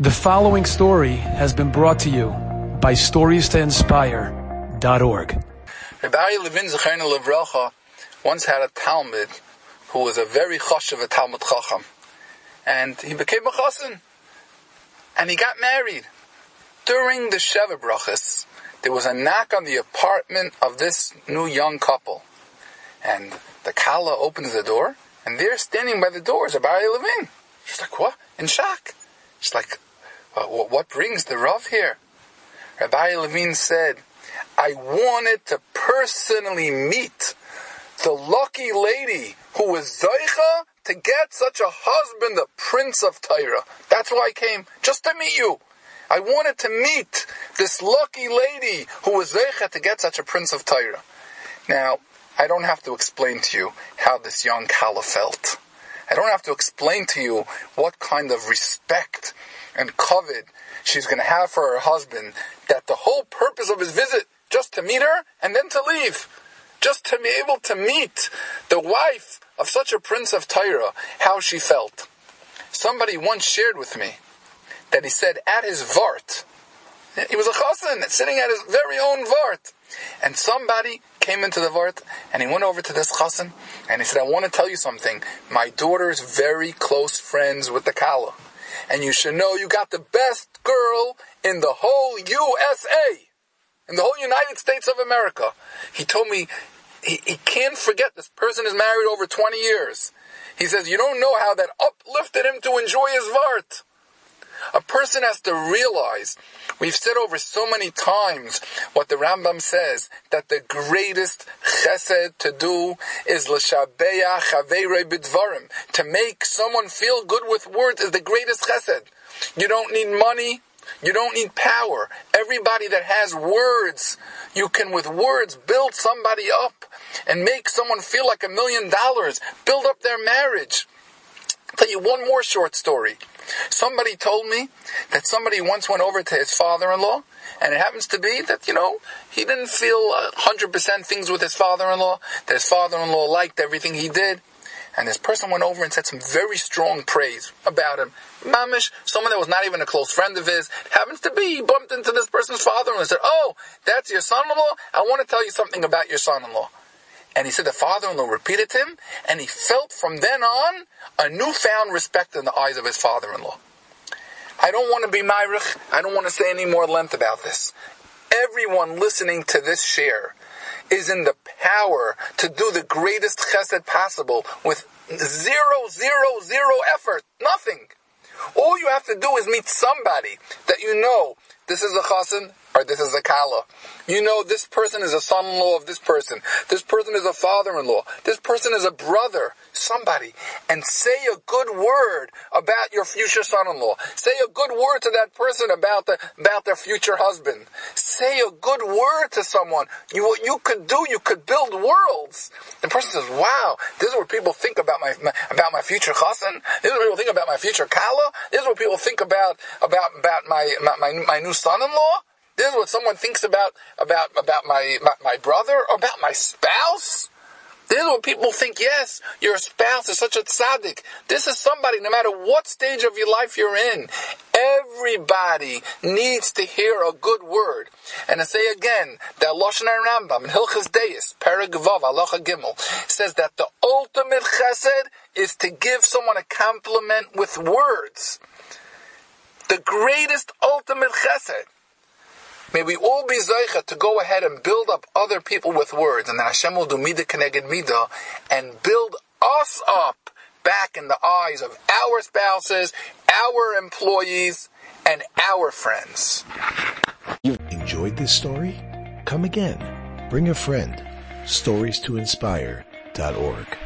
The following story has been brought to you by StoriesToInspire.org. Rabbi Levin Zechariah Levracha once had a talmid who was a very chosh of a Talmid Chacham. And he became a chassan. And he got married. During the Sheva Brachas, there was a knock on the apartment of this new young couple. And the Kala opens the door, and there standing by the door is Rabbi Levin. She's like, what? In shock. She's like, Uh, what brings the Rav here? Rabbi Levine said, I wanted to personally meet the lucky lady who was Zaycha to get such a husband, the Prince of Torah. That's why I came, just to meet you. I wanted to meet this lucky lady who was Zaycha to get such a Prince of Torah. Now, I don't have to explain to you how this young Kala felt. I don't have to explain to you what kind of respect and kovod she's going to have for her husband, that the whole purpose of his visit just to meet her and then to leave. Just to be able to meet the wife of such a prince of Torah, how she felt. Somebody once shared with me that he said at his Vart, he was a chassan sitting at his very own Vart, and somebody came into the Vart and he went over to this chassan and he said, I want to tell you something. My daughter's very close friends with the Kala and you should know you got the best girl in the whole USA, in the whole United States of America. He told me he, he can't forget this person is married over 20 years. He says, you don't know how that uplifted him to enjoy his Vart. A person has to realize, we've said over so many times what the Rambam says, that the greatest chesed to do is l'shabeya chaveirei bidvarim. To make someone feel good with words is the greatest chesed. You don't need money. You don't need power. Everybody that has words, you can with words build somebody up and make someone feel like a million dollars, build up their marriage. I'll tell you one more short story. Somebody told me that somebody once went over to his father-in-law, and it happens to be that, you know, he didn't feel 100% things with his father-in-law, that his father-in-law liked everything he did. And this person went over and said some very strong praise about him. Mamish, someone that was not even a close friend of his, happens to be, he bumped into this person's father-in-law and said, Oh, that's your son-in-law? I want to tell you something about your son-in-law. And he said the father-in-law repeated to him, and he felt from then on a newfound respect in the eyes of his father-in-law. I don't want to be maarich. I don't want to say any more length about this. Everyone listening to this share is in the power to do the greatest chesed possible with zero, zero, zero effort. Nothing. All you have to do is meet somebody that you know this is a chassan, or this is a kala. You know, this person is a son-in-law of this person. This person is a father-in-law. This person is a brother. Somebody. And say a good word about your future son-in-law. Say a good word to that person about the, about their future husband. Say a good word to someone. You, what you could do, you could build worlds. The person says, wow, this is what people think about my, my about my future chassan. This is what people think about my future kala. This is what people think about, about, about my, my, my, my new son-in-law. This is what someone thinks about about about my, my, my brother or about my spouse. This is what people think. Yes, your spouse is such a tzaddik. This is somebody, no matter what stage of your life you're in, everybody needs to hear a good word. And I say again, that Lashon Rambam in Hilchas Deis, Paragvav, Halacha Gimel, says that the ultimate chesed is to give someone a compliment with words. The greatest ultimate chesed. May we all be zeicha to go ahead and build up other people with words, and then Hashem will do midah keneged midah and build us up back in the eyes of our spouses, our employees, and our friends. You enjoyed this story? Come again. Bring a friend. Stories to inspire.org.